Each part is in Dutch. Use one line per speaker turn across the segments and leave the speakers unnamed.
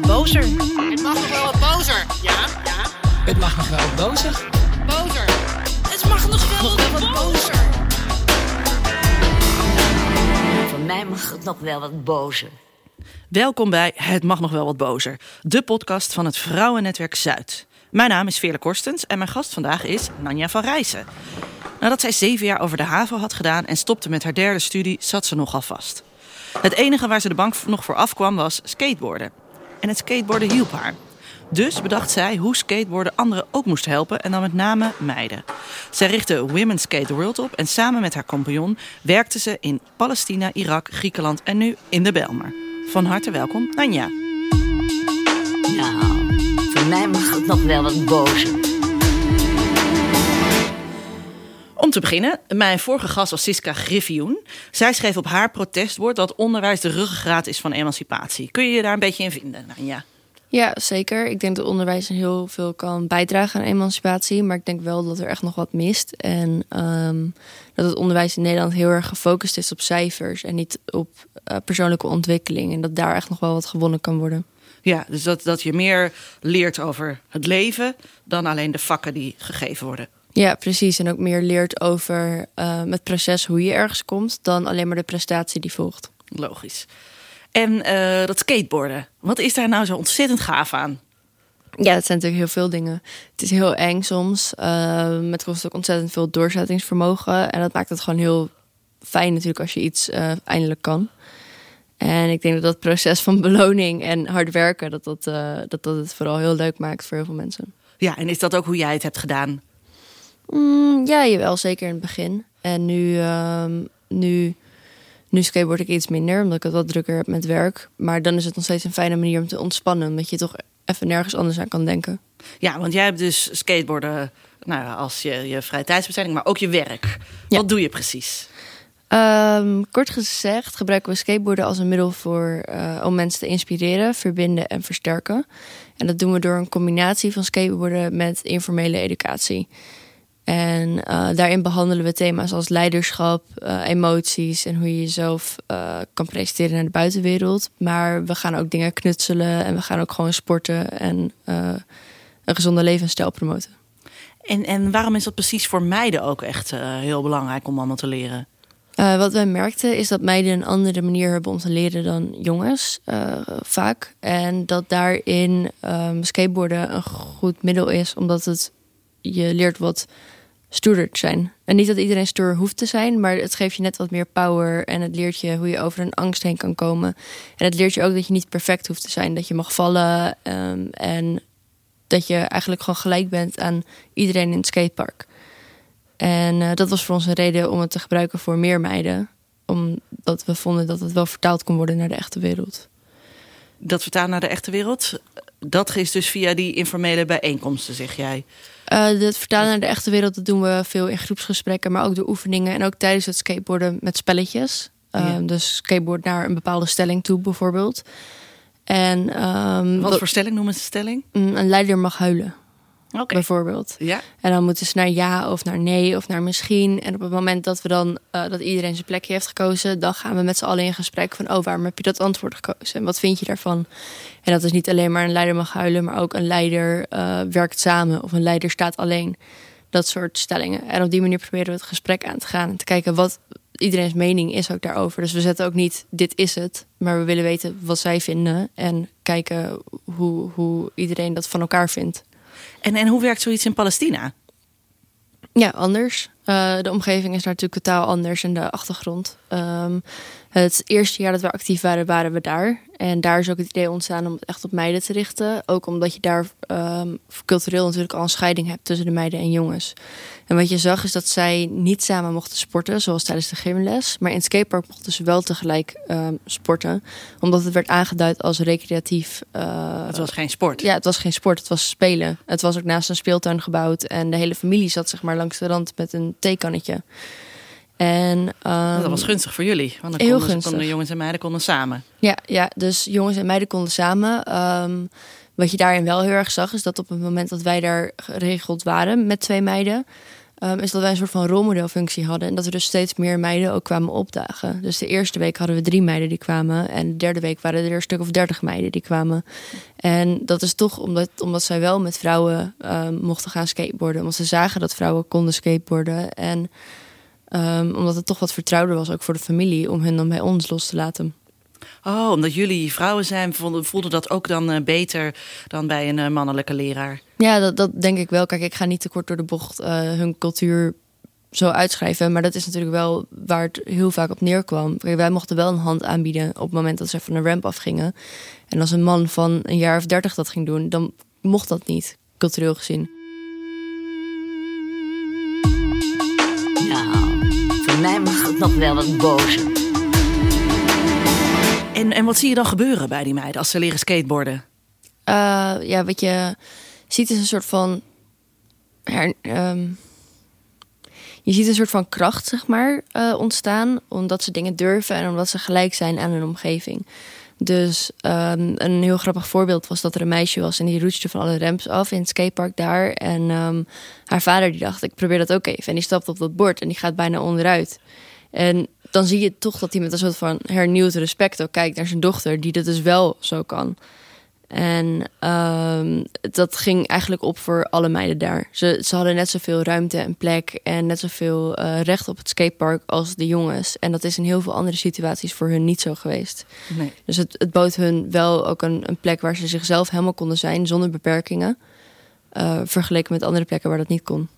wat bozer.
Het mag nog wel wat bozer. Ja, ja.
Het mag nog wel wat bozer.
Bozer. Het mag nog wel
Nog wel wat bozer.
Voor mij mag het nog wel wat bozer.
Welkom bij Het Mag Nog Wel Wat Bozer, de podcast van het Vrouwennetwerk Zuid. Mijn naam is Veerle Korstens en mijn gast vandaag is Nanja van Rijssen. Nadat zij zeven jaar over de HAVO had gedaan en stopte met haar derde studie, zat ze nogal vast. Het enige waar ze de bank nog voor afkwam was skateboarden. En het skateboarden hielp haar. Dus bedacht zij hoe skateboarden anderen ook moest helpen en dan met name meiden. Zij richtte Women's Skate World op en samen met haar compagnon werkte ze in Palestina, Irak, Griekenland en nu in de Belmer. Van harte welkom, Nanja.
Nou, voor mij mag het nog wel wat bozer.
Om te beginnen, mijn vorige gast was Siska Griffioen. Zij schreef op haar protestwoord dat onderwijs de ruggengraat is van emancipatie. Kun je je daar een beetje in vinden, Nanja?
Ja, zeker. Ik denk dat onderwijs heel veel kan bijdragen aan emancipatie. Maar ik denk wel dat er echt nog wat mist. En ehm, dat het onderwijs in Nederland heel erg gefocust is op cijfers en niet op eh, persoonlijke ontwikkeling. En dat daar echt nog wel wat gewonnen kan worden.
Ja, dus dat, dat je meer leert over het leven dan alleen de vakken die gegeven worden.
Ja, precies. En ook meer leert over ehm, het proces hoe je ergens komt dan alleen maar de prestatie die volgt.
Logisch. En eh, dat skateboarden, wat is daar nou zo ontzettend gaaf aan?
Ja, dat zijn natuurlijk heel veel dingen. Het is heel eng soms. Ehm, het kost ook ontzettend veel doorzettingsvermogen. En dat maakt het gewoon heel fijn natuurlijk als je iets eh, eindelijk kan. En ik denk dat dat proces van beloning en hard werken... dat dat, eh, dat dat het vooral heel leuk maakt voor heel veel mensen.
Ja, en is dat ook hoe jij het hebt gedaan?
Mm, ja, jawel, zeker in het begin. En nu, ehm, nu, nu skateboard ik iets minder, omdat ik het wat drukker heb met werk. Maar dan is het nog steeds een fijne manier om te ontspannen, omdat je toch even nergens anders aan kan denken.
Ja, want jij hebt dus skateboarden nou, ja, als je, je vrije tijdsbesteding, maar ook je werk.
Ja.
Wat doe je precies?
Ehm, kort gezegd gebruiken we skateboarden als een middel voor, eh, om mensen te inspireren, verbinden en versterken. En dat doen we door een combinatie van skateboarden met informele educatie. En eh, daarin behandelen we thema's als leiderschap, eh, emoties en hoe je jezelf eh, kan presenteren naar de buitenwereld. Maar we gaan ook dingen knutselen en we gaan ook gewoon sporten en een gezonde levensstijl promoten.
En, en waarom is dat precies voor meiden ook echt heel belangrijk om allemaal te leren?
Wat wij merkten is dat meiden een andere manier hebben om te leren dan jongens, vaak. En dat daarin skateboarden een goed middel is, omdat het je leert wat stoerder te zijn. En niet dat iedereen stoer hoeft te zijn, maar het geeft je net wat meer power. En het leert je hoe je over een angst heen kan komen. En het leert je ook dat je niet perfect hoeft te zijn. Dat je mag vallen ehm, en dat je eigenlijk gewoon gelijk bent aan iedereen in het skatepark. En eh, dat was voor ons een reden om het te gebruiken voor meer meiden. Omdat we vonden dat het wel vertaald kon worden naar de echte wereld.
Dat vertaal naar de echte wereld, dat is dus via die informele bijeenkomsten, zeg jij.
Eh het vertalen naar de echte wereld, dat doen we veel in groepsgesprekken, maar ook door oefeningen en ook tijdens het skateboarden met spelletjes. Eh,
Ja.
Dus skateboard naar een bepaalde stelling toe, bijvoorbeeld. En ehm,
Wat
dat-
voor stelling noemen ze stelling?
mm, een leider mag huilen, Bijvoorbeeld.
Ja.
En dan moeten ze naar ja of naar nee of naar misschien. En op het moment dat we dan eh, dat iedereen zijn plekje heeft gekozen, dan gaan we met z'n allen in gesprek van oh, waarom heb je dat antwoord gekozen? En wat vind je daarvan? En dat is niet alleen maar een leider mag huilen, maar ook een leider eh, werkt samen of een leider staat alleen. Dat soort stellingen. En op die manier proberen we het gesprek aan te gaan en te kijken wat iedereen's mening is ook daarover. Dus we zetten ook niet dit is het, maar we willen weten wat zij vinden en kijken hoe, hoe iedereen dat van elkaar vindt.
En, en hoe werkt zoiets in Palestina?
Ja, anders. Eh, de omgeving is natuurlijk totaal anders en de achtergrond. Ehm, het eerste jaar dat we actief waren, waren we daar. En daar is ook het idee ontstaan om het echt op meiden te richten. Ook omdat je daar ehm, cultureel natuurlijk al een scheiding hebt tussen de meiden en jongens. En wat je zag is dat zij niet samen mochten sporten, zoals tijdens de gymles. Maar in het skatepark mochten ze wel tegelijk ehm, sporten. Omdat het werd aangeduid als recreatief. eh,
Het was geen sport.
ja, het was geen sport, het was spelen. Het was ook naast een speeltuin gebouwd. En de hele familie zat zeg maar langs de rand met een theekannetje. En, ehm,
Dat was gunstig voor jullie. Want dan
Heel
konden, konden jongens en meiden konden samen.
Ja, ja, dus jongens en meiden konden samen. Ehm, wat je daarin wel heel erg zag, is dat op het moment dat wij daar geregeld waren met twee meiden, ehm, is dat wij een soort van rolmodelfunctie hadden. En dat er dus steeds meer meiden ook kwamen opdagen. Dus de eerste week hadden we drie meiden die kwamen. En de derde week waren er een stuk of dertig meiden die kwamen. En dat is toch omdat, omdat zij wel met vrouwen mochten gaan skateboarden. Omdat ze zagen dat vrouwen konden skateboarden. En ehm, omdat het toch wat vertrouwder was, ook voor de familie, om hen dan bij ons los te laten.
Oh, omdat jullie vrouwen zijn, vonden, voelde dat ook dan eh, beter dan bij een eh, mannelijke leraar?
Ja, dat, dat denk ik wel. Kijk, ik ga niet te kort door de bocht eh, hun cultuur zo uitschrijven. Maar dat is natuurlijk wel waar het heel vaak op neerkwam. Kijk, wij mochten wel een hand aanbieden op het moment dat ze van de ramp afgingen. En als een man van een jaar of dertig dat ging doen, dan mocht dat niet, cultureel gezien.
Mij mag het nog wel wat bozer.
En, en wat zie je dan gebeuren bij die meiden als ze leren skateboarden?
Eh, ja, wat je ziet is een soort van. her- ehm, je ziet een soort van kracht, zeg maar, eh, ontstaan. Omdat ze dingen durven en omdat ze gelijk zijn aan hun omgeving. Dus ehm, een heel grappig voorbeeld was dat er een meisje was en die roetste van alle ramps af in het skatepark daar. En ehm, haar vader die dacht, ik probeer dat ook even. En die stapt op dat bord en die gaat bijna onderuit. En dan zie je toch dat hij met een soort van hernieuwd respect ook kijkt naar zijn dochter, die dat dus wel zo kan. En ehm, dat ging eigenlijk op voor alle meiden daar. Ze, ze hadden net zoveel ruimte en plek en net zoveel eh, recht op het skatepark als de jongens. En dat is in heel veel andere situaties voor hun niet zo geweest.
Nee.
Dus het, het bood hun wel ook een, een plek waar ze zichzelf helemaal konden zijn zonder beperkingen. eh, vergeleken met andere plekken waar dat niet kon.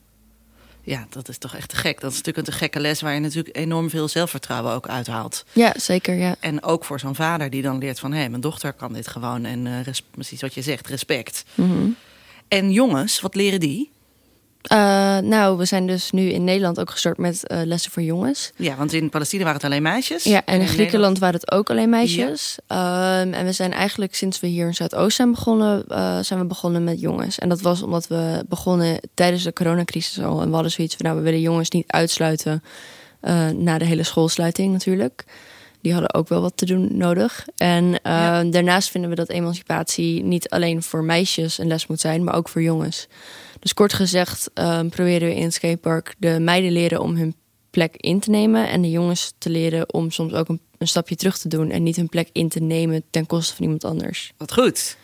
Ja, dat is toch echt te gek. Dat is natuurlijk een te gekke les waar je natuurlijk enorm veel zelfvertrouwen ook uithaalt.
Ja, zeker. Ja.
En ook voor zo'n vader die dan leert van... hé, mijn dochter kan dit gewoon. En res- precies wat je zegt, respect.
Mhm.
En jongens, wat leren die?
Eh, nou, we zijn dus nu in Nederland ook gestart met eh, lessen voor jongens.
Ja, want in Palestina waren het alleen meisjes.
Ja, en in
in
Griekenland waren het ook alleen meisjes. Ehm, en we zijn eigenlijk sinds we hier in Zuidoost zijn begonnen, eh, zijn we begonnen met jongens. En dat was omdat we begonnen tijdens de coronacrisis al. En we hadden zoiets van, nou, we willen jongens niet uitsluiten na de hele schoolsluiting natuurlijk. Die hadden ook wel wat te doen nodig. En eh,
Ja.
daarnaast vinden we dat emancipatie niet alleen voor meisjes een les moet zijn, maar ook voor jongens. Dus kort gezegd ehm, proberen we in het skatepark de meiden leren om hun plek in te nemen. En de jongens te leren om soms ook een, een stapje terug te doen. En niet hun plek in te nemen ten koste van iemand anders.
Wat goed.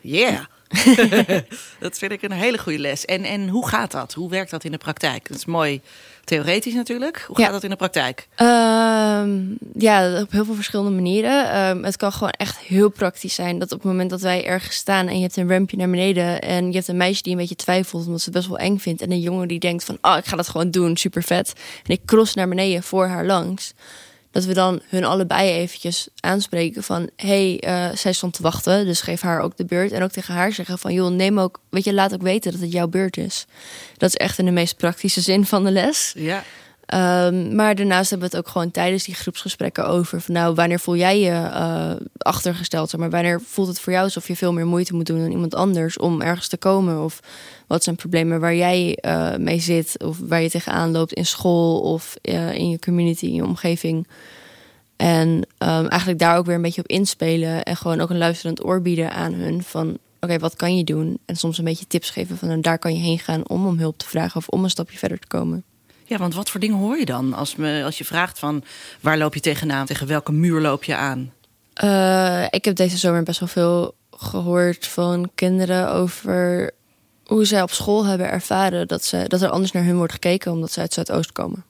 Yeah. dat vind ik een hele goede les. En, en hoe gaat dat? Hoe werkt dat in de praktijk? Dat is mooi theoretisch natuurlijk. Hoe
Ja.
gaat dat in de praktijk?
Ehm, ja, op heel veel verschillende manieren. Ehm, het kan gewoon echt heel praktisch zijn. Dat op het moment dat wij ergens staan en je hebt een rampje naar beneden. En je hebt een meisje die een beetje twijfelt omdat ze het best wel eng vindt. En een jongen die denkt van, oh, ik ga dat gewoon doen, super vet. En ik cross naar beneden voor haar langs. Dat we dan hun allebei eventjes aanspreken van... hé, hey, eh, zij stond te wachten, dus geef haar ook de beurt. En ook tegen haar zeggen van... joh, neem ook, weet je, laat ook weten dat het jouw beurt is. Dat is echt in de meest praktische zin van de les.
Ja.
Ehm, maar daarnaast hebben we het ook gewoon tijdens die groepsgesprekken over. Van nou, wanneer voel jij je eh, achtergesteld? Maar wanneer voelt het voor jou alsof je veel meer moeite moet doen dan iemand anders om ergens te komen? Of wat zijn problemen waar jij eh, mee zit? Of waar je tegenaan loopt in school of eh, in je community, in je omgeving? En ehm, eigenlijk daar ook weer een beetje op inspelen. En gewoon ook een luisterend oor bieden aan hun. Van oké, wat kan je doen? En soms een beetje tips geven van nou, daar kan je heen gaan om om hulp te vragen of om een stapje verder te komen.
ja, want wat voor dingen hoor je dan? Als, me, als je vraagt van waar loop je tegenaan? Tegen welke muur loop je aan?
Eh, ik heb deze zomer best wel veel gehoord van kinderen over hoe zij op school hebben ervaren dat, ze, dat er anders naar hun wordt gekeken omdat ze uit Zuidoost komen.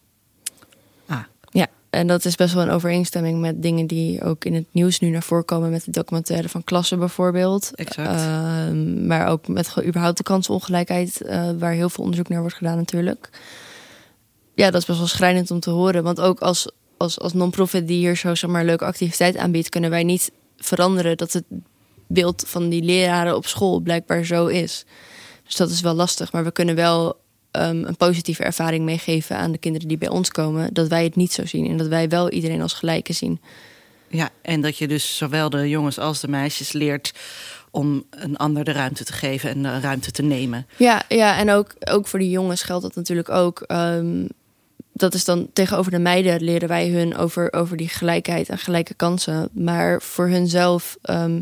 Ah.
Ja, en dat is best wel een overeenstemming met dingen die ook in het nieuws nu naar voren komen met de documentaire van klassen bijvoorbeeld.
Exact.
Ehm, maar ook met überhaupt de kansenongelijkheid, eh, waar heel veel onderzoek naar wordt gedaan natuurlijk. Ja, dat is best wel schrijnend om te horen. Want ook als, als, als non-profit die hier zo zeg maar, leuke activiteit aanbiedt, kunnen wij niet veranderen dat het beeld van die leraren op school blijkbaar zo is. Dus dat is wel lastig. Maar we kunnen wel ehm, een positieve ervaring meegeven aan de kinderen die bij ons komen. Dat wij het niet zo zien en dat wij wel iedereen als gelijke zien.
Ja, en dat je dus zowel de jongens als de meisjes leert om een ander de ruimte te geven en de ruimte te nemen.
Ja, ja en ook, ook voor die jongens geldt dat natuurlijk ook. Ehm, dat is dan tegenover de meiden leren wij hun over, over die gelijkheid en gelijke kansen. Maar voor hunzelf ehm,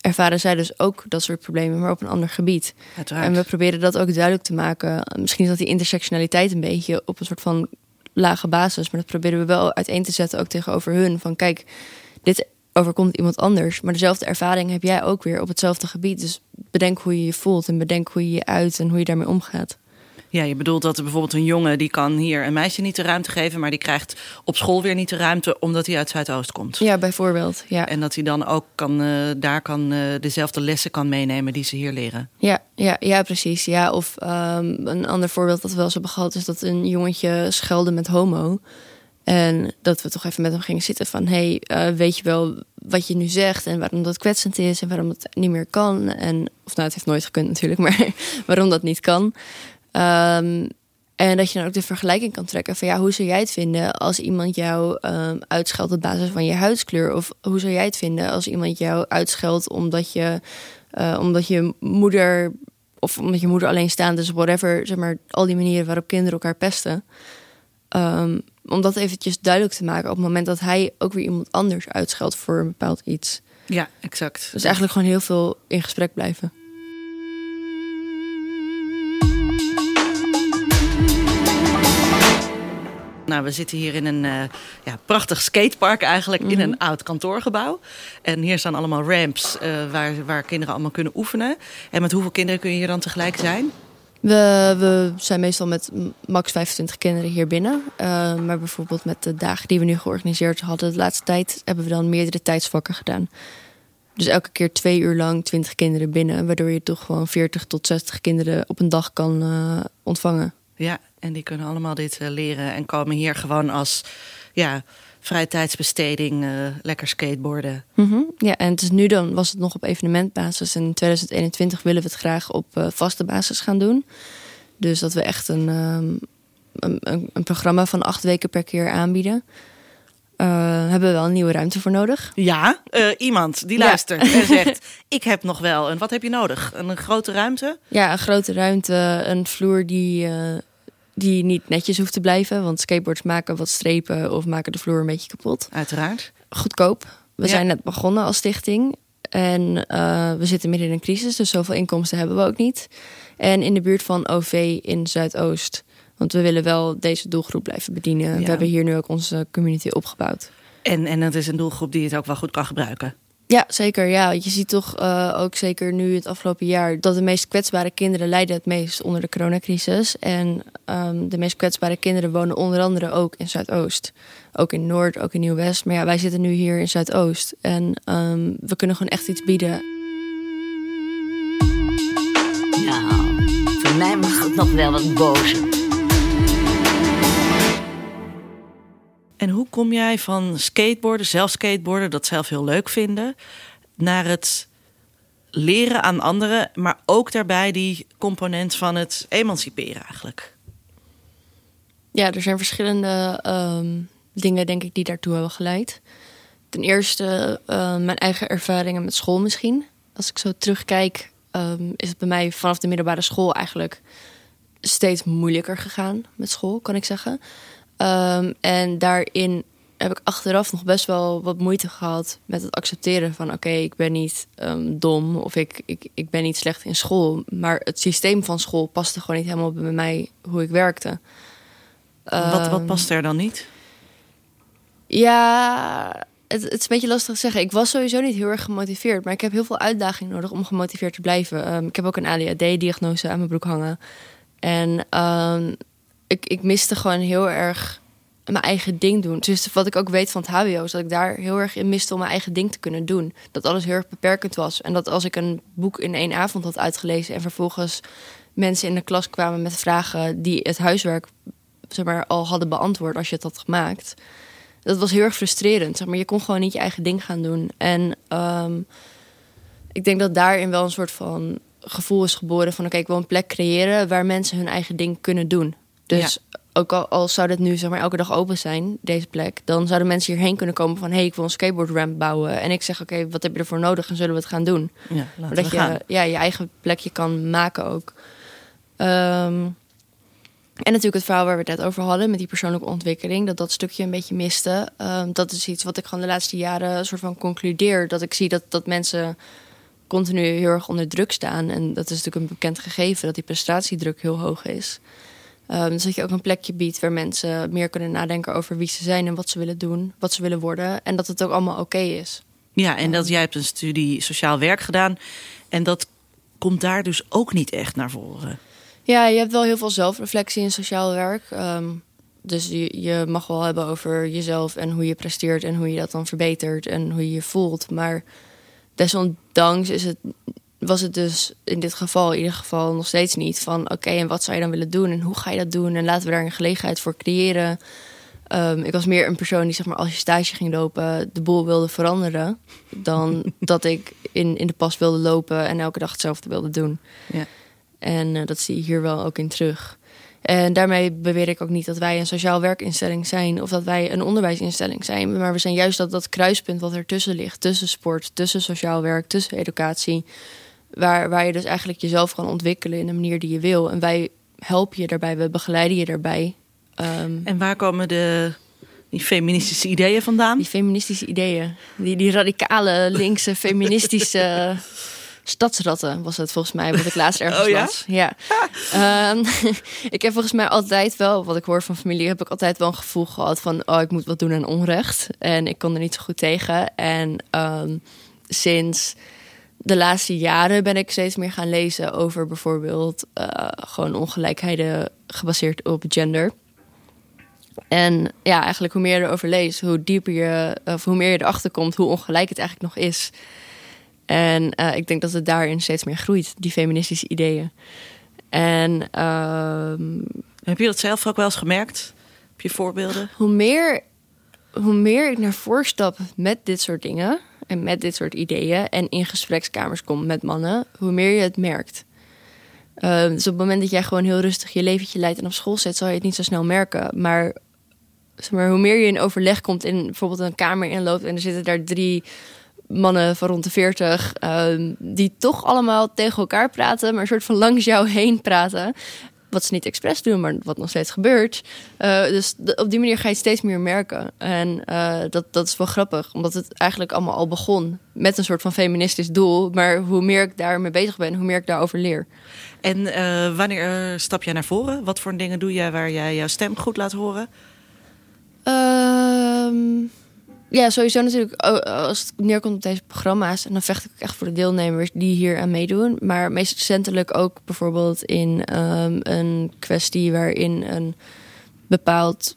ervaren zij dus ook dat soort problemen, maar op een ander gebied.
Uiteraard.
En we proberen dat ook duidelijk te maken. Misschien is dat die intersectionaliteit een beetje op een soort van lage basis, maar dat proberen we wel uiteen te zetten ook tegenover hun. Van kijk, dit overkomt iemand anders, maar dezelfde ervaring heb jij ook weer op hetzelfde gebied. Dus bedenk hoe je je voelt en bedenk hoe je je uit en hoe je daarmee omgaat.
Ja, je bedoelt dat er bijvoorbeeld een jongen die kan hier een meisje niet de ruimte geven, maar die krijgt op school weer niet de ruimte omdat hij uit Zuidoost komt.
Ja, bijvoorbeeld. Ja,
En dat hij dan ook kan, eh, daar kan, eh, dezelfde lessen kan meenemen die ze hier leren.
ja, ja, ja precies. Ja, of ehm, een ander voorbeeld dat we wel eens hebben gehad is dat een jongetje schelde met homo. En dat we toch even met hem gingen zitten van... hey, eh, weet je wel wat je nu zegt en waarom dat kwetsend is... en waarom het niet meer kan. En, of nou, het heeft nooit gekund natuurlijk, maar waarom dat niet kan. Ehm, en dat je dan ook de vergelijking kan trekken van... ja, hoe zou jij het vinden als iemand jou ehm, uitscheldt op basis van je huidskleur? Of hoe zou jij het vinden als iemand jou uitscheldt omdat je, eh, omdat je moeder... of omdat je moeder alleenstaand is, whatever, zeg maar... al die manieren waarop kinderen elkaar pesten... Ehm, om dat eventjes duidelijk te maken op het moment dat hij ook weer iemand anders uitscheldt voor een bepaald iets.
Ja, exact.
Dus eigenlijk gewoon heel veel in gesprek blijven.
Nou, we zitten hier in een eh, ja, prachtig skatepark eigenlijk, in een oud kantoorgebouw. En hier staan allemaal ramps eh, waar, waar kinderen allemaal kunnen oefenen. En met hoeveel kinderen kun je hier dan tegelijk zijn?
We, we zijn meestal met max 25 kinderen hier binnen. Uh, maar bijvoorbeeld met de dagen die we nu georganiseerd hadden de laatste tijd, hebben we dan meerdere tijdsvakken gedaan. Dus elke keer twee uur lang 20 kinderen binnen, waardoor je toch gewoon 40 tot 60 kinderen op een dag kan ontvangen.
Ja, en die kunnen allemaal dit uh, leren en komen hier gewoon als ja, vrije tijdsbesteding uh, lekker skateboarden.
Mm -hmm. Ja, en het is nu dan was het nog op evenementbasis. En in 2021 willen we het graag op uh, vaste basis gaan doen. Dus dat we echt een, um, een, een, programma van acht weken per keer aanbieden. Uh, hebben we wel een nieuwe ruimte voor nodig?
Ja, iemand die luistert ja. en zegt: Ik heb nog wel. En wat heb je nodig? Een, een grote ruimte?
Ja, een grote ruimte. Een vloer die die niet netjes hoeft te blijven. Want skateboards maken wat strepen of maken de vloer een beetje kapot.
Uiteraard.
Goedkoop. We ja. zijn net begonnen als stichting. En uh, we zitten midden in een crisis, dus zoveel inkomsten hebben we ook niet. En in de buurt van OV in Zuidoost. Want we willen wel deze doelgroep blijven bedienen. Ja. We hebben hier nu ook onze community opgebouwd.
En, en dat is een doelgroep die het ook wel goed kan gebruiken.
Ja, zeker. Ja. Je ziet toch uh, ook zeker nu het afgelopen jaar dat de meest kwetsbare kinderen lijden het meest onder de coronacrisis. En um, de meest kwetsbare kinderen wonen onder andere ook in Zuidoost. Ook in Noord, ook in Nieuw-West. Maar ja, wij zitten nu hier in Zuidoost. En um, we kunnen gewoon echt iets bieden.
Nou, voor mij mag het nog wel wat bozer.
En hoe kom jij van skateboarden, zelf skateboarden, dat zelf heel leuk vinden, naar het leren aan anderen, maar ook daarbij die component van het emanciperen eigenlijk?
Ja, er zijn verschillende um, dingen, denk ik, die daartoe hebben geleid. Ten eerste uh, mijn eigen ervaringen met school misschien. Als ik zo terugkijk, um, is het bij mij vanaf de middelbare school eigenlijk steeds moeilijker gegaan met school, kan ik zeggen. Um, en daarin heb ik achteraf nog best wel wat moeite gehad met het accepteren van... oké, okay, ik ben niet um, dom of ik, ik, ik ben niet slecht in school. Maar het systeem van school paste gewoon niet helemaal bij mij hoe ik werkte.
Wat, wat paste er dan niet?
Ja, het, het is een beetje lastig te zeggen. Ik was sowieso niet heel erg gemotiveerd. Maar ik heb heel veel uitdaging nodig om gemotiveerd te blijven. ik heb ook een ADHD-diagnose aan mijn broek hangen. En ik, ik miste gewoon heel erg mijn eigen ding doen. Dus wat ik ook weet van het HBO is dat ik daar heel erg in miste om mijn eigen ding te kunnen doen. Dat alles heel erg beperkend was. En dat als ik een boek in één avond had uitgelezen en vervolgens mensen in de klas kwamen met vragen die het huiswerk zeg maar, al hadden beantwoord als je het had gemaakt. Dat was heel erg frustrerend. Zeg maar, je kon gewoon niet je eigen ding gaan doen. En um, ik denk dat daarin wel een soort van gevoel is geboren van oké, ik wil een plek creëren waar mensen hun eigen ding kunnen doen. Dus ja. ook al, al zou dit nu zeg maar elke dag open zijn, deze plek, dan zouden mensen hierheen kunnen komen van hé, hey, ik wil een skateboard ramp bouwen. En ik zeg oké, okay, wat heb je ervoor nodig en zullen we het gaan doen?
Ja,
dat je
gaan.
ja, je eigen plekje kan maken ook. Um, en natuurlijk het verhaal waar we het net over hadden met die persoonlijke ontwikkeling, dat dat stukje een beetje miste. Um, dat is iets wat ik gewoon de laatste jaren een soort van concludeer. Dat ik zie dat, dat mensen continu heel erg onder druk staan. En dat is natuurlijk een bekend gegeven dat die prestatiedruk heel hoog is. Um, dus dat je ook een plekje biedt waar mensen meer kunnen nadenken over wie ze zijn en wat ze willen doen, wat ze willen worden. En dat het ook allemaal oké is.
Ja, en dat jij hebt een studie sociaal werk gedaan. En dat komt daar dus ook niet echt naar voren.
Ja, je hebt wel heel veel zelfreflectie in sociaal werk. Ehm, dus je, je mag wel hebben over jezelf en hoe je presteert en hoe je dat dan verbetert en hoe je je voelt. Maar desondanks is het, was het dus in dit geval in ieder geval nog steeds niet van oké, en wat zou je dan willen doen en hoe ga je dat doen en laten we daar een gelegenheid voor creëren. Ehm, ik was meer een persoon die zeg maar als je stage ging lopen de boel wilde veranderen dan dat ik in, in de pas wilde lopen en elke dag hetzelfde wilde doen.
Ja.
En eh, dat zie je hier wel ook in terug. En daarmee beweer ik ook niet dat wij een sociaal werkinstelling zijn of dat wij een onderwijsinstelling zijn. Maar we zijn juist dat, dat kruispunt wat ertussen ligt, tussen sport, tussen sociaal werk, tussen educatie. Waar, waar je dus eigenlijk jezelf kan ontwikkelen in de manier die je wil. En wij helpen je daarbij, we begeleiden je daarbij. Ehm,
En waar komen de, die feministische ideeën vandaan?
die feministische ideeën, die, die radicale linkse feministische stadsratten was het volgens mij wat ik laatst ergens
Oh ja?
las. Ja. Ehm, ik heb volgens mij altijd wel, wat ik hoor van familie, heb ik altijd wel een gevoel gehad van oh ik moet wat doen aan onrecht en ik kon er niet zo goed tegen. En ehm, sinds de laatste jaren ben ik steeds meer gaan lezen over bijvoorbeeld eh, gewoon ongelijkheden gebaseerd op gender. En ja, eigenlijk hoe meer je erover leest, hoe dieper je, of hoe meer je erachter komt, hoe ongelijk het eigenlijk nog is. En eh, ik denk dat het daarin steeds meer groeit, die feministische ideeën. En ehm,
Heb je dat zelf ook wel eens gemerkt? Heb je voorbeelden?
hoe, meer, hoe meer ik naar voren stap met dit soort dingen en met dit soort ideeën en in gesprekskamers kom met mannen, hoe meer je het merkt. Ehm, dus op het moment dat jij gewoon heel rustig je leventje leidt en op school zit, zal je het niet zo snel merken. Maar, zeg maar hoe meer je in overleg komt in bijvoorbeeld een kamer inloopt en er zitten daar drie mannen van rond de 40 ehm, die toch allemaal tegen elkaar praten, maar een soort van langs jou heen praten. Wat ze niet expres doen, maar wat nog steeds gebeurt. Eh, dus op die manier ga je steeds meer merken. En eh, dat, dat is wel grappig, omdat het eigenlijk allemaal al begon met een soort van feministisch doel. Maar hoe meer ik daarmee bezig ben, hoe meer ik daarover leer.
En eh, wanneer stap jij naar voren? Wat voor dingen doe jij waar jij jouw stem goed laat horen?
Ehm, ja, sowieso natuurlijk. Als het neerkomt op deze programma's, en dan vecht ik echt voor de deelnemers die hier aan meedoen. Maar meest recentelijk ook bijvoorbeeld in ehm, een kwestie waarin een bepaald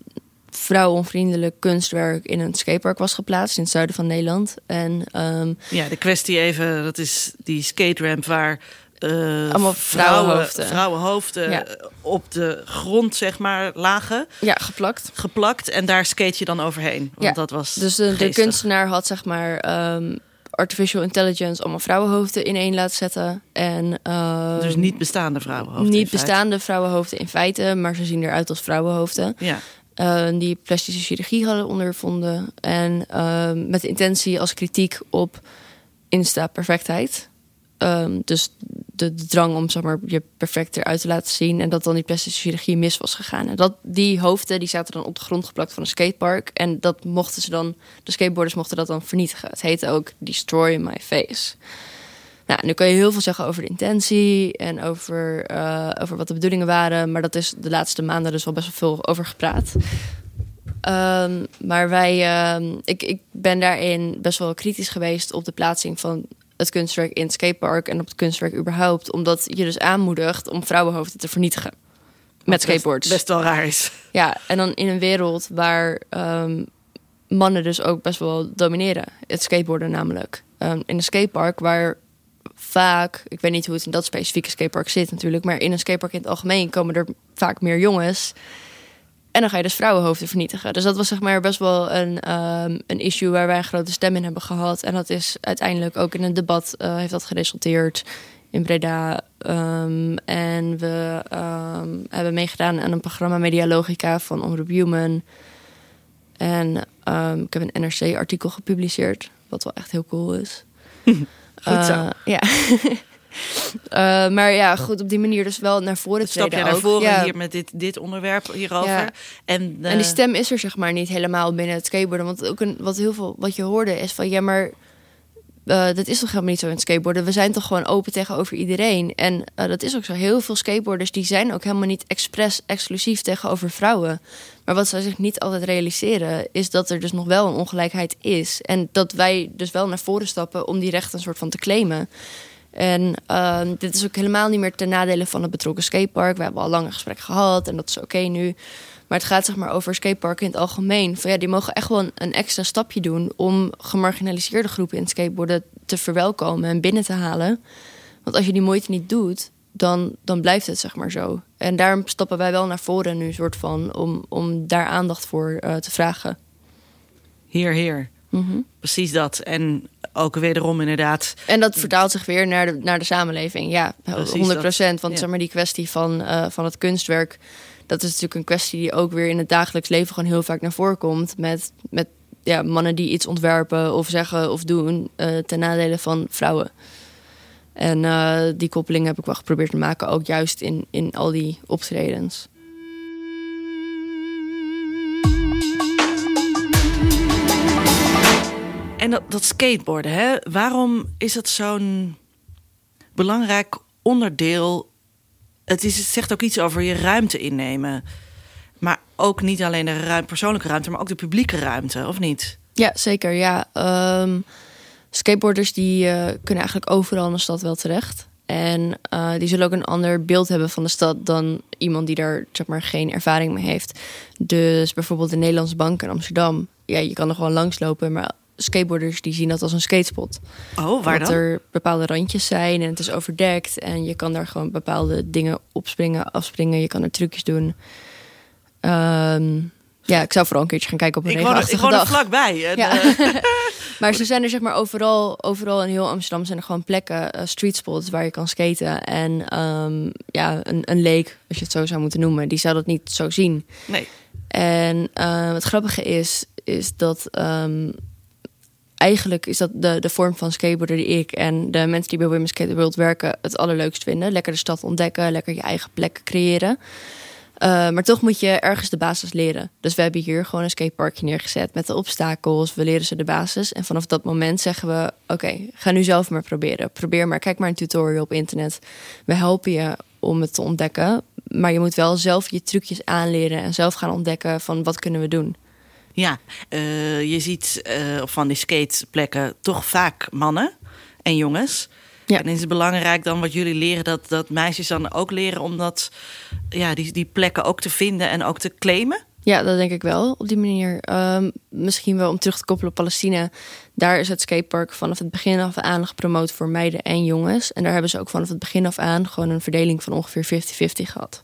vrouwonvriendelijk kunstwerk in een skatepark was geplaatst in het zuiden van Nederland. En ehm,
Ja, de kwestie even, dat is die skate ramp waar eh,
Allemaal vrouwenhoofden.
vrouwenhoofden
Ja.
op de grond zeg maar lagen,
ja, geplakt.
geplakt en daar skate je dan overheen. Want
Ja,
dat was
Dus de, kunstenaar had zeg maar ehm, artificial intelligence allemaal vrouwenhoofden in één laten zetten. En, ehm,
Dus niet bestaande vrouwenhoofden.
niet bestaande vrouwenhoofden in feite, maar ze zien eruit als vrouwenhoofden.
Ja.
eh, die plastische chirurgie hadden ondervonden. En ehm, met intentie als kritiek op Insta-perfectheid. Ehm, dus de, drang om zeg maar, je perfect eruit te laten zien. En dat dan die plastische chirurgie mis was gegaan. En dat, die hoofden die zaten dan op de grond geplakt van een skatepark. En dat mochten ze dan, de skateboarders mochten dat dan vernietigen. Het heette ook Destroy My Face. Nou, nu kan je heel veel zeggen over de intentie en over, eh, over wat de bedoelingen waren. Maar dat is de laatste maanden dus wel best wel veel over gepraat. Ehm, maar wij, ehm, ik, ik ben daarin best wel kritisch geweest op de plaatsing van het kunstwerk in het skatepark en op het kunstwerk überhaupt. Omdat je dus aanmoedigt om vrouwenhoofden te vernietigen. Met skateboards.
Best, best wel raar is.
Ja, en dan in een wereld waar ehm, mannen dus ook best wel domineren. Het skateboarden namelijk. Ehm, in een skatepark waar vaak, ik weet niet hoe het in dat specifieke skatepark zit natuurlijk, maar in een skatepark in het algemeen komen er vaak meer jongens. En dan ga je dus vrouwenhoofden vernietigen. Dus dat was zeg maar best wel een, ehm, een issue waar wij een grote stem in hebben gehad. En dat is uiteindelijk ook in een debat eh, heeft dat geresulteerd in Breda. Ehm, en we ehm, hebben meegedaan aan een programma Medialogica van Omroep Human. En ik heb een NRC-artikel gepubliceerd, wat wel echt heel cool is.
Goed zo.
Eh, ja. Eh, maar ja, goed, op die manier dus wel naar voren
Stap
treden
jij naar
ook.
voren
Ja.
hier met dit, dit onderwerp hierover?
Ja.
En, eh,
En die stem is er zeg maar niet helemaal binnen het skateboarden. Want ook een, wat heel veel wat je hoorde is van ja, maar eh, dat is toch helemaal niet zo in het skateboarden. We zijn toch gewoon open tegenover iedereen. En eh, dat is ook zo. Heel veel skateboarders die zijn ook helemaal niet expres exclusief tegenover vrouwen. Maar wat zij zich niet altijd realiseren, is dat er dus nog wel een ongelijkheid is. En dat wij dus wel naar voren stappen om die rechten een soort van te claimen. En ehm, dit is ook helemaal niet meer ten nadele van het betrokken skatepark. We hebben al lang een gesprek gehad en dat is oké nu. Maar het gaat zeg maar over skateparken in het algemeen. Van, ja, die mogen echt wel een, extra stapje doen om gemarginaliseerde groepen in skateboarden te verwelkomen en binnen te halen. Want als je die moeite niet doet, dan, dan blijft het zeg maar zo. En daarom stappen wij wel naar voren nu, soort van, om, om daar aandacht voor eh, te vragen.
Hier,
Mhm.
Precies dat. En ook wederom inderdaad.
En dat vertaalt zich weer naar de, naar de samenleving. Ja,
Precies
100 procent. Want
ja.
zeg maar, die kwestie van, eh, van het kunstwerk... dat is natuurlijk een kwestie die ook weer in het dagelijks leven... gewoon heel vaak naar voren komt. Met, met ja, mannen die iets ontwerpen of zeggen of doen... eh, ten nadele van vrouwen. En eh, die koppeling heb ik wel geprobeerd te maken... ook juist in, in al die optredens.
En dat, dat skateboarden, hè? waarom is het zo'n belangrijk onderdeel? Het, is, het zegt ook iets over je ruimte innemen. Maar ook niet alleen de persoonlijke ruimte, maar ook de publieke ruimte, of niet?
Ja, zeker. Ja. Ehm, skateboarders die eh, kunnen eigenlijk overal in de stad wel terecht. En eh, die zullen ook een ander beeld hebben van de stad dan iemand die daar zeg maar, geen ervaring mee heeft. Dus bijvoorbeeld de Nederlandse Bank in Amsterdam. Ja, je kan er gewoon langslopen, maar skateboarders die zien dat als een skatespot.
Oh, waar
dat
dan?
er bepaalde randjes zijn en het is overdekt. En je kan daar gewoon bepaalde dingen opspringen, afspringen. Je kan er trucjes doen. Ehm, ja, ik zou vooral een keertje gaan kijken op een
Ik ik
regenachtige
woon er
dag.
vlakbij. En,
Ja.
eh,
maar ze zijn er zeg maar overal, overal in heel Amsterdam zijn er gewoon plekken, eh, street spots waar je kan skaten. En ehm, ja, een, een lake, als je het zo zou moeten noemen, die zou dat niet zo zien.
nee.
En eh, het grappige is, is dat ehm, eigenlijk is dat de, de vorm van skateboarder die ik en de mensen die bij Women's Skate World werken het allerleukst vinden. Lekker de stad ontdekken, lekker je eigen plek creëren. Eh, maar toch moet je ergens de basis leren. Dus we hebben hier gewoon een skateparkje neergezet met de obstakels. We leren ze de basis. En vanaf dat moment zeggen we: Oké, ga nu zelf maar proberen. Probeer maar. Kijk maar een tutorial op internet. We helpen je om het te ontdekken. Maar je moet wel zelf je trucjes aanleren en zelf gaan ontdekken van wat kunnen we doen.
Ja, eh, je ziet eh, van die skateplekken toch vaak mannen en jongens.
Ja.
En is het belangrijk dan wat jullie leren, dat, dat meisjes dan ook leren om dat, ja, die, die plekken ook te vinden en ook te claimen?
Ja, dat denk ik wel op die manier. Ehm, misschien wel om terug te koppelen op Palestina. Daar is het skatepark vanaf het begin af aan gepromoot voor meiden en jongens. En daar hebben ze ook vanaf het begin af aan gewoon een verdeling van ongeveer 50-50 gehad.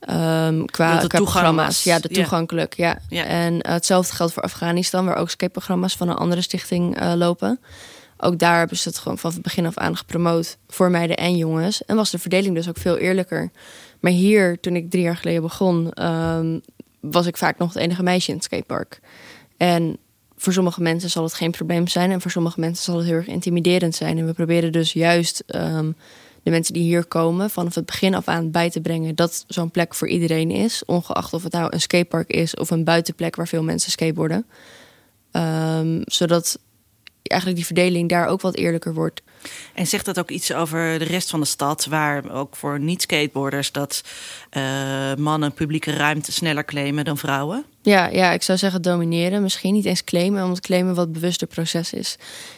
Ehm, qua, qua programma's. Ja, de toegankelijk. Ja.
Ja.
En eh, hetzelfde geldt voor Afghanistan, waar ook skateprogramma's van een andere stichting eh, lopen. Ook daar hebben ze het gewoon van het begin af aan gepromoot voor meiden en jongens. En was de verdeling dus ook veel eerlijker. Maar hier, toen ik drie jaar geleden begon, ehm, was ik vaak nog het enige meisje in het skatepark. En voor sommige mensen zal het geen probleem zijn. En voor sommige mensen zal het heel erg intimiderend zijn. En we proberen dus juist ehm, de mensen die hier komen vanaf het begin af aan bij te brengen dat zo'n plek voor iedereen is. Ongeacht of het nou een skatepark is of een buitenplek waar veel mensen skateboarden. Ehm, zodat eigenlijk die verdeling daar ook wat eerlijker wordt.
En zegt dat ook iets over de rest van de stad, waar ook voor niet-skateboarders dat eh, mannen publieke ruimte sneller claimen dan vrouwen?
Ja, ja, ik zou zeggen domineren. Misschien niet eens claimen, omdat claimen wat bewuster proces is.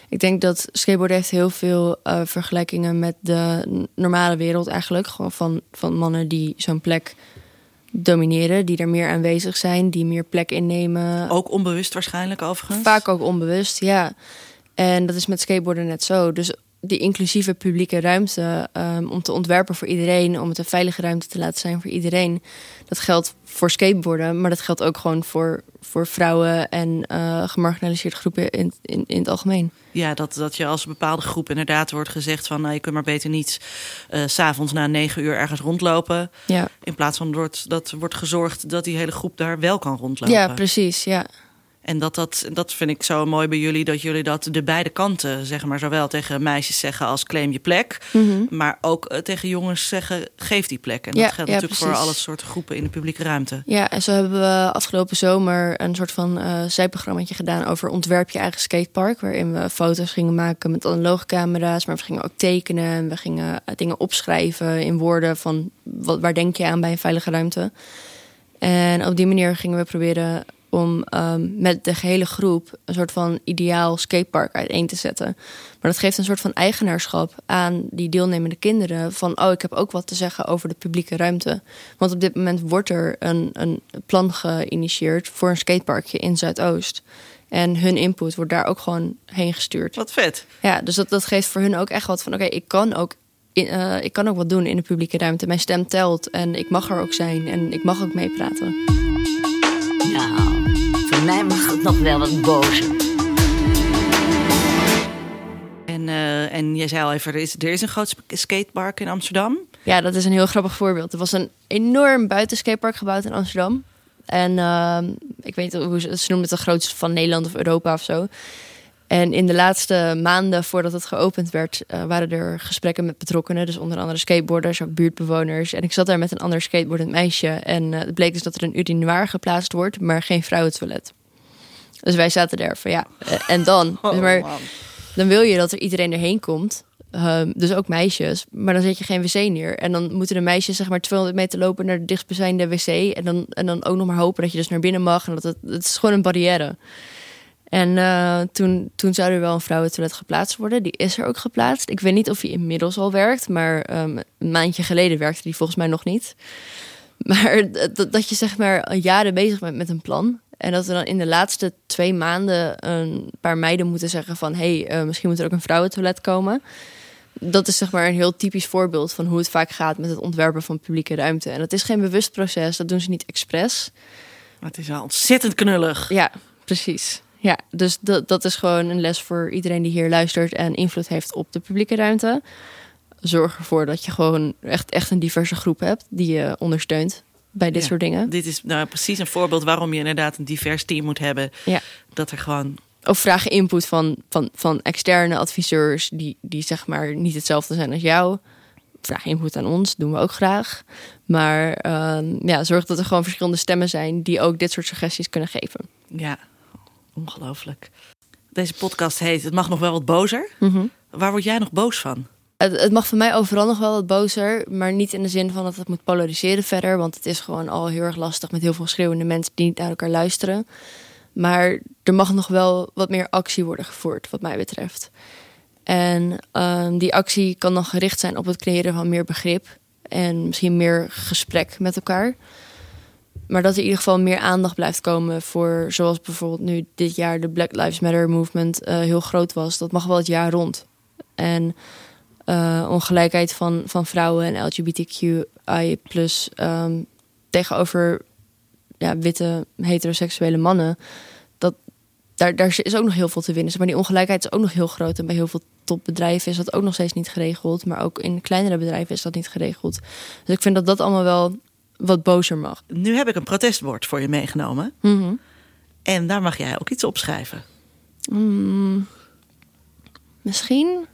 Ik denk dat skateboarden heeft heel veel eh, vergelijkingen met de normale wereld eigenlijk. Gewoon van, van mannen die zo'n plek domineren, die er meer aanwezig zijn, die meer plek innemen.
Ook onbewust waarschijnlijk overigens.
Vaak ook onbewust, ja. En dat is met skateboarden net zo. Dus die inclusieve publieke ruimte ehm, om te ontwerpen voor iedereen, om het een veilige ruimte te laten zijn voor iedereen. Dat geldt voor skateboarden, maar dat geldt ook gewoon voor, voor vrouwen en eh, gemarginaliseerde groepen in, in, in het algemeen.
Ja, dat, dat je als een bepaalde groep inderdaad wordt gezegd van... Nou, je kunt maar beter niet eh, s s'avonds na negen uur ergens rondlopen.
Ja,
In plaats van wordt, dat wordt gezorgd dat die hele groep daar wel kan rondlopen.
ja precies. Ja.
En dat, dat, dat vind ik zo mooi bij jullie, dat jullie dat de beide kanten, zeg maar, zowel tegen meisjes zeggen als claim je plek, maar ook eh, tegen jongens zeggen geef die plek. En
Mhm. Ja,
dat geldt
ja,
natuurlijk voor alle soorten groepen in de publieke ruimte.
Ja, en zo hebben we afgelopen zomer een soort van zijprogrammaatje gedaan over ontwerp je eigen skatepark. Waarin we foto's gingen maken met analoge camera's, maar we gingen ook tekenen. En we gingen eh, dingen opschrijven in woorden van wat, waar denk je aan bij een veilige ruimte. En op die manier gingen we proberen om ehm, met de gehele groep een soort van ideaal skatepark uiteen te zetten. Maar dat geeft een soort van eigenaarschap aan die deelnemende kinderen. Van, oh, ik heb ook wat te zeggen over de publieke ruimte. Want op dit moment wordt er een, een plan geïnitieerd voor een skateparkje in Zuidoost. En hun input wordt daar ook gewoon heen gestuurd.
Wat vet.
Ja, dus dat, dat geeft voor hun ook echt wat van: oké, ik kan ook. In, eh, ik kan ook wat doen in de publieke ruimte. Mijn stem telt en ik mag er ook zijn en ik mag ook meepraten.
Nou, mij mag het nog wel wat bozer.
En, eh, en jij zei al even, er is, er is een groot skatepark in Amsterdam.
Ja, dat is een heel grappig voorbeeld. Er was een enorm buitenskatepark gebouwd in Amsterdam. En ehm, ik weet niet hoe ze, ze noemen het de grootste van Nederland of Europa of zo. En in de laatste maanden voordat het geopend werd, eh, waren er gesprekken met betrokkenen. Dus onder andere skateboarders, ook buurtbewoners. En ik zat daar met een ander skateboardend meisje. En eh, het bleek dus dat er een urinoir geplaatst wordt, maar geen vrouwentoilet. Dus wij zaten daar van ja, eh, en dan?
Oh,
Dus maar, dan wil je dat er iedereen erheen komt. Ehm, dus ook meisjes. Maar dan zet je geen wc neer. En dan moeten de meisjes zeg maar 200 meter lopen naar de dichtstbijzijnde wc. En dan, en dan ook nog maar hopen dat je dus naar binnen mag. En dat het, het is gewoon een barrière. En eh, toen, toen zou er wel een vrouwentoilet geplaatst worden. Die is er ook geplaatst. Ik weet niet of die inmiddels al werkt. Maar ehm, een maandje geleden werkte die volgens mij nog niet. Maar dat, dat je zeg maar jaren bezig bent met een plan. En dat er dan in de laatste twee maanden een paar meiden moeten zeggen van... hé, hey, eh, misschien moet er ook een vrouwentoilet komen. Dat is zeg maar een heel typisch voorbeeld van hoe het vaak gaat met het ontwerpen van publieke ruimte. En dat is geen bewust proces, dat doen ze niet expres.
Maar het is wel ontzettend knullig.
Ja, precies. Ja, dus dat, dat is gewoon een les voor iedereen die hier luistert en invloed heeft op de publieke ruimte. Zorg ervoor dat je gewoon echt, echt een diverse groep hebt die je ondersteunt bij dit
Ja.
soort dingen.
Dit is nou precies een voorbeeld waarom je inderdaad een divers team moet hebben.
Ja.
Dat er gewoon
Of vraag input van, van, van externe adviseurs die, die zeg maar niet hetzelfde zijn als jou. Vraag input aan ons, doen we ook graag. Maar ehm, ja, zorg dat er gewoon verschillende stemmen zijn die ook dit soort suggesties kunnen geven.
Ja, ongelooflijk. Deze podcast heet Het mag nog wel wat bozer. Waar word jij nog boos van?
Het, het mag voor mij overal nog wel wat bozer, maar niet in de zin van dat het moet polariseren verder. Want het is gewoon al heel erg lastig met heel veel schreeuwende mensen die niet naar elkaar luisteren. Maar er mag nog wel wat meer actie worden gevoerd, wat mij betreft. En ehm, die actie kan dan gericht zijn op het creëren van meer begrip en misschien meer gesprek met elkaar. Maar dat er in ieder geval meer aandacht blijft komen voor, zoals bijvoorbeeld nu dit jaar de Black Lives Matter movement eh, heel groot was. Dat mag wel het jaar rond. En eh, ongelijkheid van, van vrouwen en LGBTQI plus ehm, tegenover ja, witte heteroseksuele mannen. Dat, daar, daar is ook nog heel veel te winnen. Maar die ongelijkheid is ook nog heel groot. En bij heel veel topbedrijven is dat ook nog steeds niet geregeld. Maar ook in kleinere bedrijven is dat niet geregeld. Dus ik vind dat dat allemaal wel wat bozer mag.
Nu heb ik een protestbord voor je meegenomen.
Mhm.
En daar mag jij ook iets opschrijven.
Mm, misschien.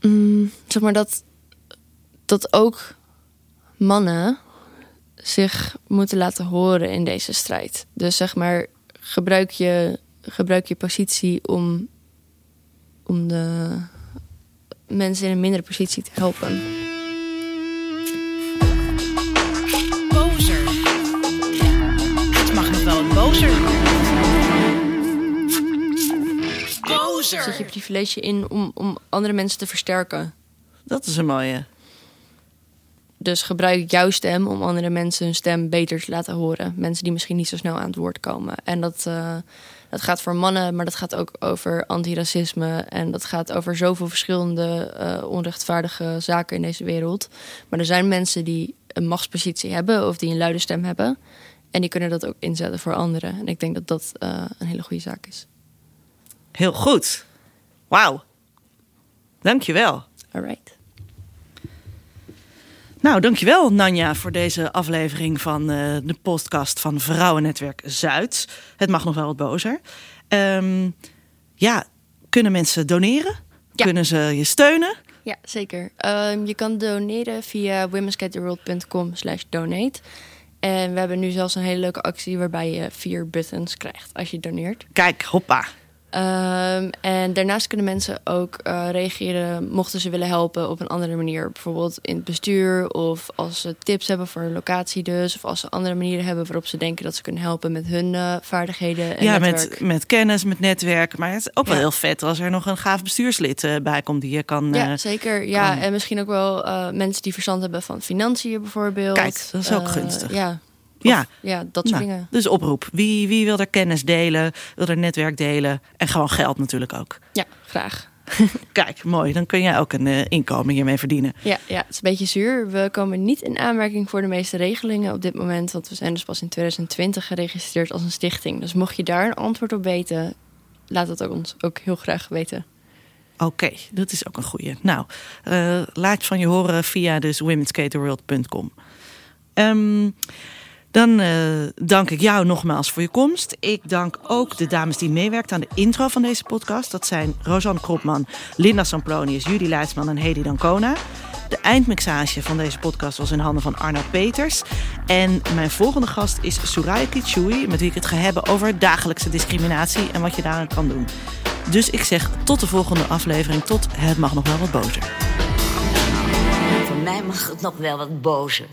Mm, zeg maar dat, dat ook mannen zich moeten laten horen in deze strijd. Dus zeg maar, gebruik je, gebruik je positie om, om de mensen in een mindere positie te helpen.
Bozer.
Zet je privilege in om, om andere mensen te versterken.
Dat is een mooie.
Dus gebruik jouw stem om andere mensen hun stem beter te laten horen. Mensen die misschien niet zo snel aan het woord komen. En dat, eh, dat gaat voor mannen, maar dat gaat ook over antiracisme. En dat gaat over zoveel verschillende eh, onrechtvaardige zaken in deze wereld. Maar er zijn mensen die een machtspositie hebben of die een luide stem hebben. En die kunnen dat ook inzetten voor anderen. En ik denk dat dat eh, een hele goede zaak is.
Heel goed. Wauw. Dankjewel.
Alright.
Nou, dankjewel Nanja voor deze aflevering van uh, de podcast van Vrouwennetwerk Zuid. Het mag nog wel wat bozer. Um, ja, kunnen mensen doneren?
Ja.
Kunnen ze je steunen?
Ja, zeker. Um, je kan doneren via womenskaterworld.com slash donate. En we hebben nu zelfs een hele leuke actie waarbij je vier buttons krijgt als je doneert.
Kijk, hoppa.
Um, en daarnaast kunnen mensen ook uh, reageren mochten ze willen helpen op een andere manier. Bijvoorbeeld in het bestuur of als ze tips hebben voor een locatie dus. Of als ze andere manieren hebben waarop ze denken dat ze kunnen helpen met hun uh, vaardigheden en
Ja,
netwerk.
met, met kennis, met netwerk. Maar het is ook wel heel vet als er nog een gaaf bestuurslid uh, bij komt die je kan...
Ja, zeker. Ja,
kan-
en misschien ook wel mensen die verstand hebben van financiën bijvoorbeeld.
Kijk, dat is ook
Eh,
gunstig.
Ja.
Ja.
Of, ja, dat soort
Nou,
dingen.
dus oproep. Wie, wie wil er kennis delen, wil er netwerk delen en gewoon geld natuurlijk ook.
Ja, graag.
Kijk, mooi. Dan kun jij ook een eh, inkomen hiermee verdienen.
Ja, ja, het is een beetje zuur. We komen niet in aanmerking voor de meeste regelingen op dit moment. Want we zijn dus pas in 2020 geregistreerd als een stichting. Dus mocht je daar een antwoord op weten, laat het ook ons ook heel graag weten.
Oké, dat is ook een goeie. Nou, eh, laat van je horen via dus womenskaterworld.com. Ehm, dan eh, dank ik jou nogmaals voor je komst. Ik dank ook de dames die meewerkten aan de intro van deze podcast. Dat zijn Rosanne Kropman, Linda Samplonius, Judy Leidsman en Hedy Dancona. De eindmixage van deze podcast was in handen van Arna Peters. En mijn volgende gast is Suraya Kitshui, met wie ik het ga hebben over dagelijkse discriminatie en wat je daaraan kan doen. Dus ik zeg tot de volgende aflevering. Tot het mag nog wel wat boter.
Voor mij mag het nog wel wat bozer.